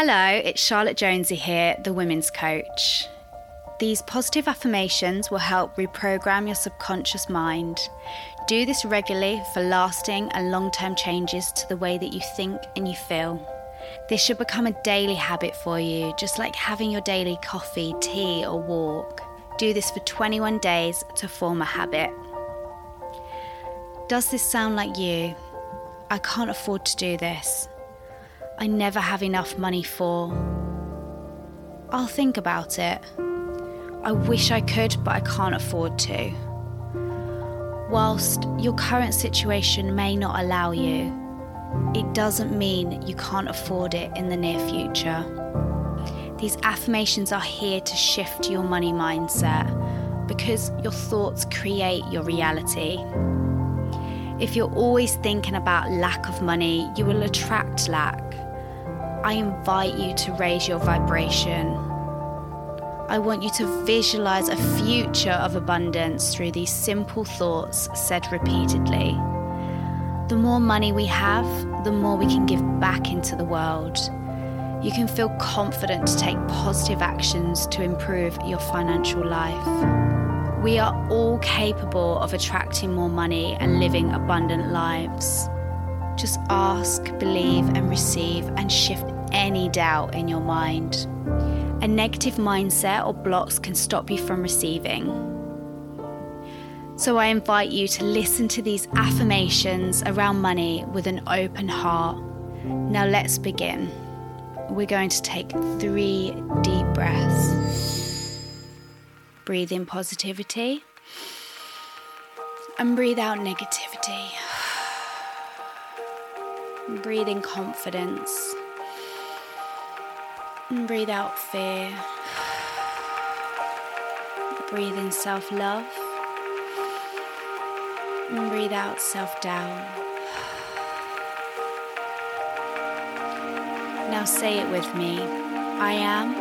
Hello, it's Charlotte Jonesy here, the Women's Coach. These positive affirmations will help reprogram your subconscious mind. Do this regularly for lasting and long term changes to the way that you think and you feel. This should become a daily habit for you, just like having your daily coffee, tea, or walk. Do this for 21 days to form a habit. Does this sound like you? I can't afford to do this. I never have enough money for. I'll think about it. I wish I could, but I can't afford to. Whilst your current situation may not allow you, it doesn't mean you can't afford it in the near future. These affirmations are here to shift your money mindset because your thoughts create your reality. If you're always thinking about lack of money, you will attract lack. I invite you to raise your vibration. I want you to visualize a future of abundance through these simple thoughts said repeatedly. The more money we have, the more we can give back into the world. You can feel confident to take positive actions to improve your financial life. We are all capable of attracting more money and living abundant lives. Just ask, believe, and receive, and shift any doubt in your mind. A negative mindset or blocks can stop you from receiving. So I invite you to listen to these affirmations around money with an open heart. Now let's begin. We're going to take three deep breaths. Breathe in positivity and breathe out negativity. Breathe in confidence and breathe out fear. Breathe in self love and breathe out self doubt. Now say it with me I am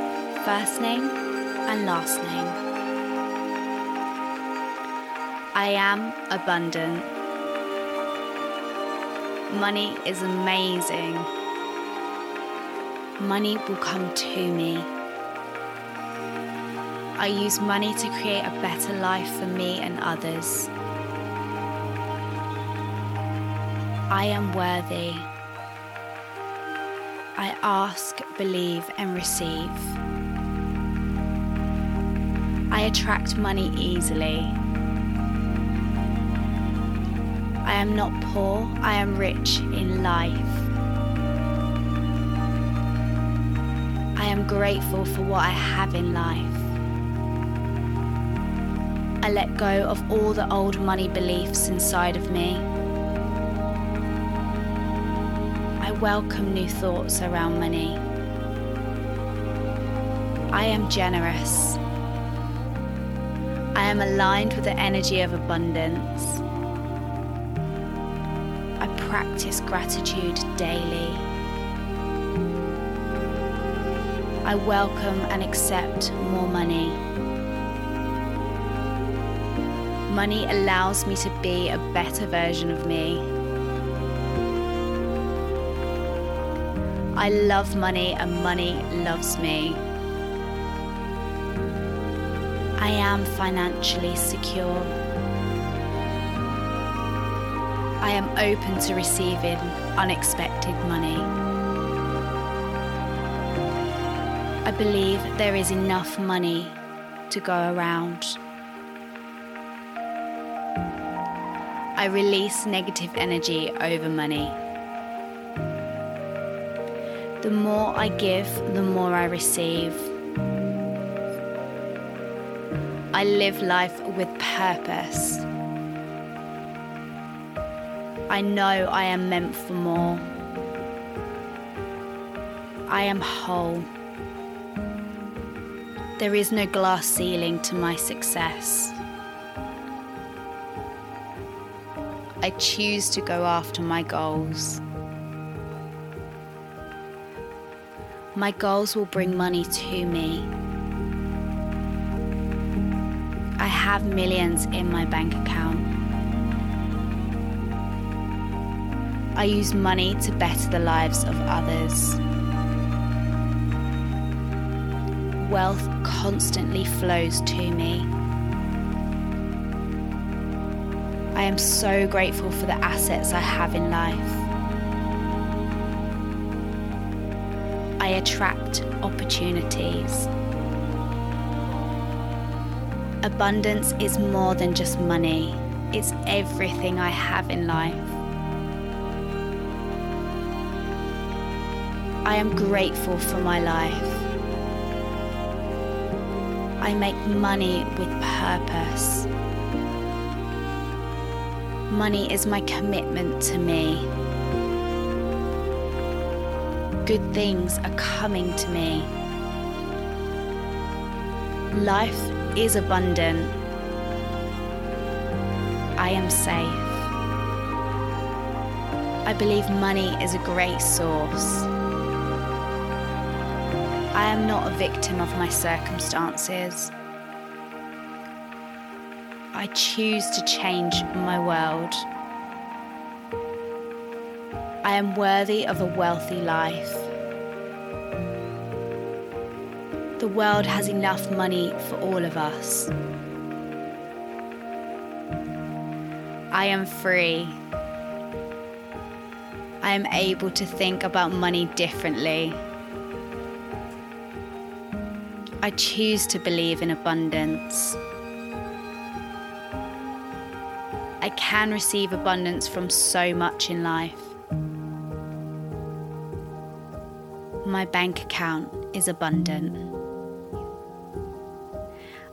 first name and last name. I am abundant. Money is amazing. Money will come to me. I use money to create a better life for me and others. I am worthy. I ask, believe, and receive. I attract money easily. I am not poor, I am rich in life. I am grateful for what I have in life. I let go of all the old money beliefs inside of me. I welcome new thoughts around money. I am generous. I am aligned with the energy of abundance. Practice gratitude daily. I welcome and accept more money. Money allows me to be a better version of me. I love money and money loves me. I am financially secure. I am open to receiving unexpected money. I believe there is enough money to go around. I release negative energy over money. The more I give, the more I receive. I live life with purpose. I know I am meant for more. I am whole. There is no glass ceiling to my success. I choose to go after my goals. My goals will bring money to me. I have millions in my bank account. I use money to better the lives of others. wealth constantly flows to me. I am so grateful for the assets I have in life. I attract opportunities. Abundance is more than just money, it's everything I have in life. I am grateful for my life. I make money with purpose. Money is my commitment to me. Good things are coming to me. Life is abundant. I am safe. I believe money is a great source. I am not a victim of my circumstances. I choose to change my world. I am worthy of a wealthy life. The world has enough money for all of us. I am free. I am able to think about money differently. I choose to believe in abundance. I can receive abundance from so much in life. My bank account is abundant.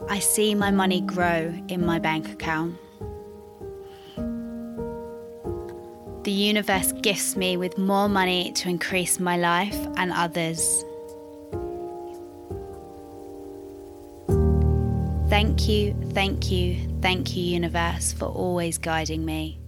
I see my money grow in my bank account. The universe gifts me with more money to increase my life and others. Thank you, thank you, thank you, universe, for always guiding me.